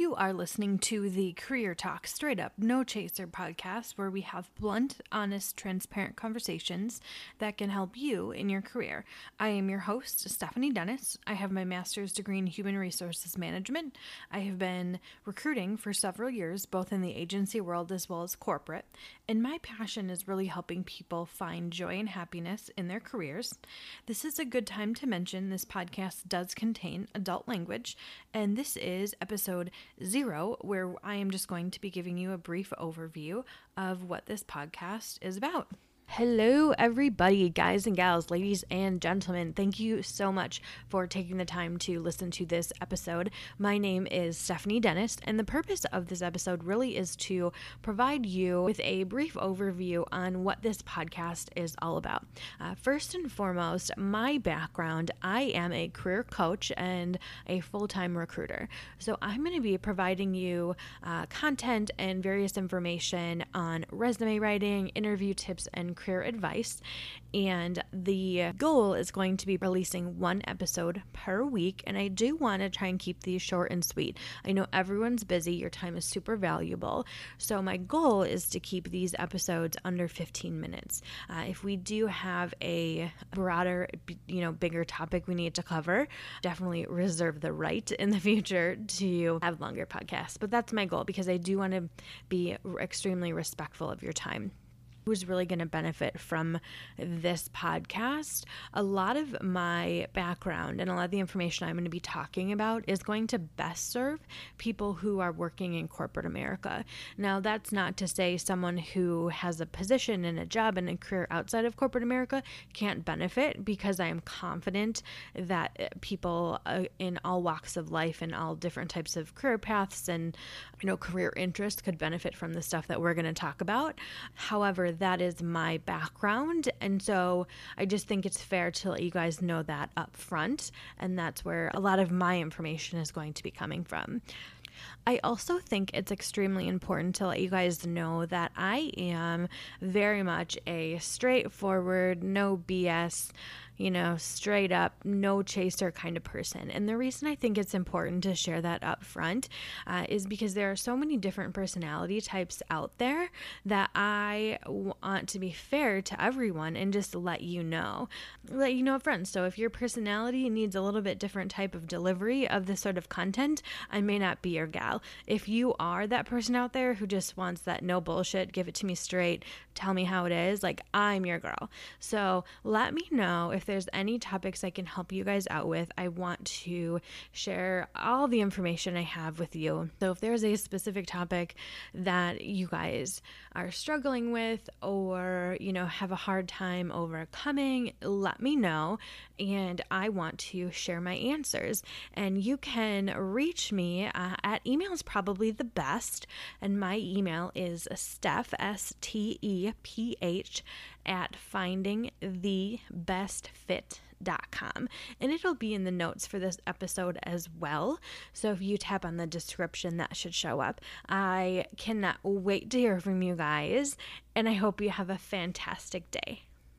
You are listening to the Career Talk Straight Up No Chaser podcast, where we have blunt, honest, transparent conversations that can help you in your career. I am your host, Stephanie Dennis. I have my master's degree in human resources management. I have been recruiting for several years, both in the agency world as well as corporate, and my passion is really helping people find joy and happiness in their careers. This is a good time to mention this podcast does contain adult language, and this is episode zero, where I am just going to be giving you a brief overview of what this podcast is about. Hello, everybody, guys and gals, ladies and gentlemen. Thank you so much for taking the time to listen to this episode. My name is Stephanie Dennis, and the purpose of this episode really is to provide you with a brief overview on what this podcast is all about. Uh, first and foremost, my background I am a career coach and a full time recruiter. So I'm going to be providing you uh, content and various information on resume writing, interview tips, and career advice. And the goal is going to be releasing one episode per week. And I do want to try and keep these short and sweet. I know everyone's busy, your time is super valuable. So my goal is to keep these episodes under 15 minutes. Uh, if we do have a broader, you know, bigger topic we need to cover, definitely reserve the right in the future to have longer podcasts. But that's my goal because I do want to be extremely respectful of your time who's really going to benefit from this podcast. A lot of my background and a lot of the information I'm going to be talking about is going to best serve people who are working in corporate America. Now, that's not to say someone who has a position and a job and a career outside of corporate America can't benefit because I am confident that people uh, in all walks of life and all different types of career paths and you know career interests could benefit from the stuff that we're going to talk about. However, that is my background. And so I just think it's fair to let you guys know that up front. And that's where a lot of my information is going to be coming from. I also think it's extremely important to let you guys know that I am very much a straightforward, no BS, you know, straight up, no chaser kind of person. And the reason I think it's important to share that up front uh, is because there are so many different personality types out there that I want to be fair to everyone and just let you know, let you know up front. So if your personality needs a little bit different type of delivery of this sort of content, I may not be your gal. If you are that person out there who just wants that no bullshit, give it to me straight, tell me how it is, like I'm your girl. So let me know if there's any topics I can help you guys out with, I want to share all the information I have with you. So if there's a specific topic that you guys are struggling with or, you know, have a hard time overcoming, let me know and I want to share my answers. And you can reach me uh, at email is probably the best. And my email is Steph, S T E P H, at findingthebestfit.com. And it'll be in the notes for this episode as well. So if you tap on the description, that should show up. I cannot wait to hear from you guys, and I hope you have a fantastic day.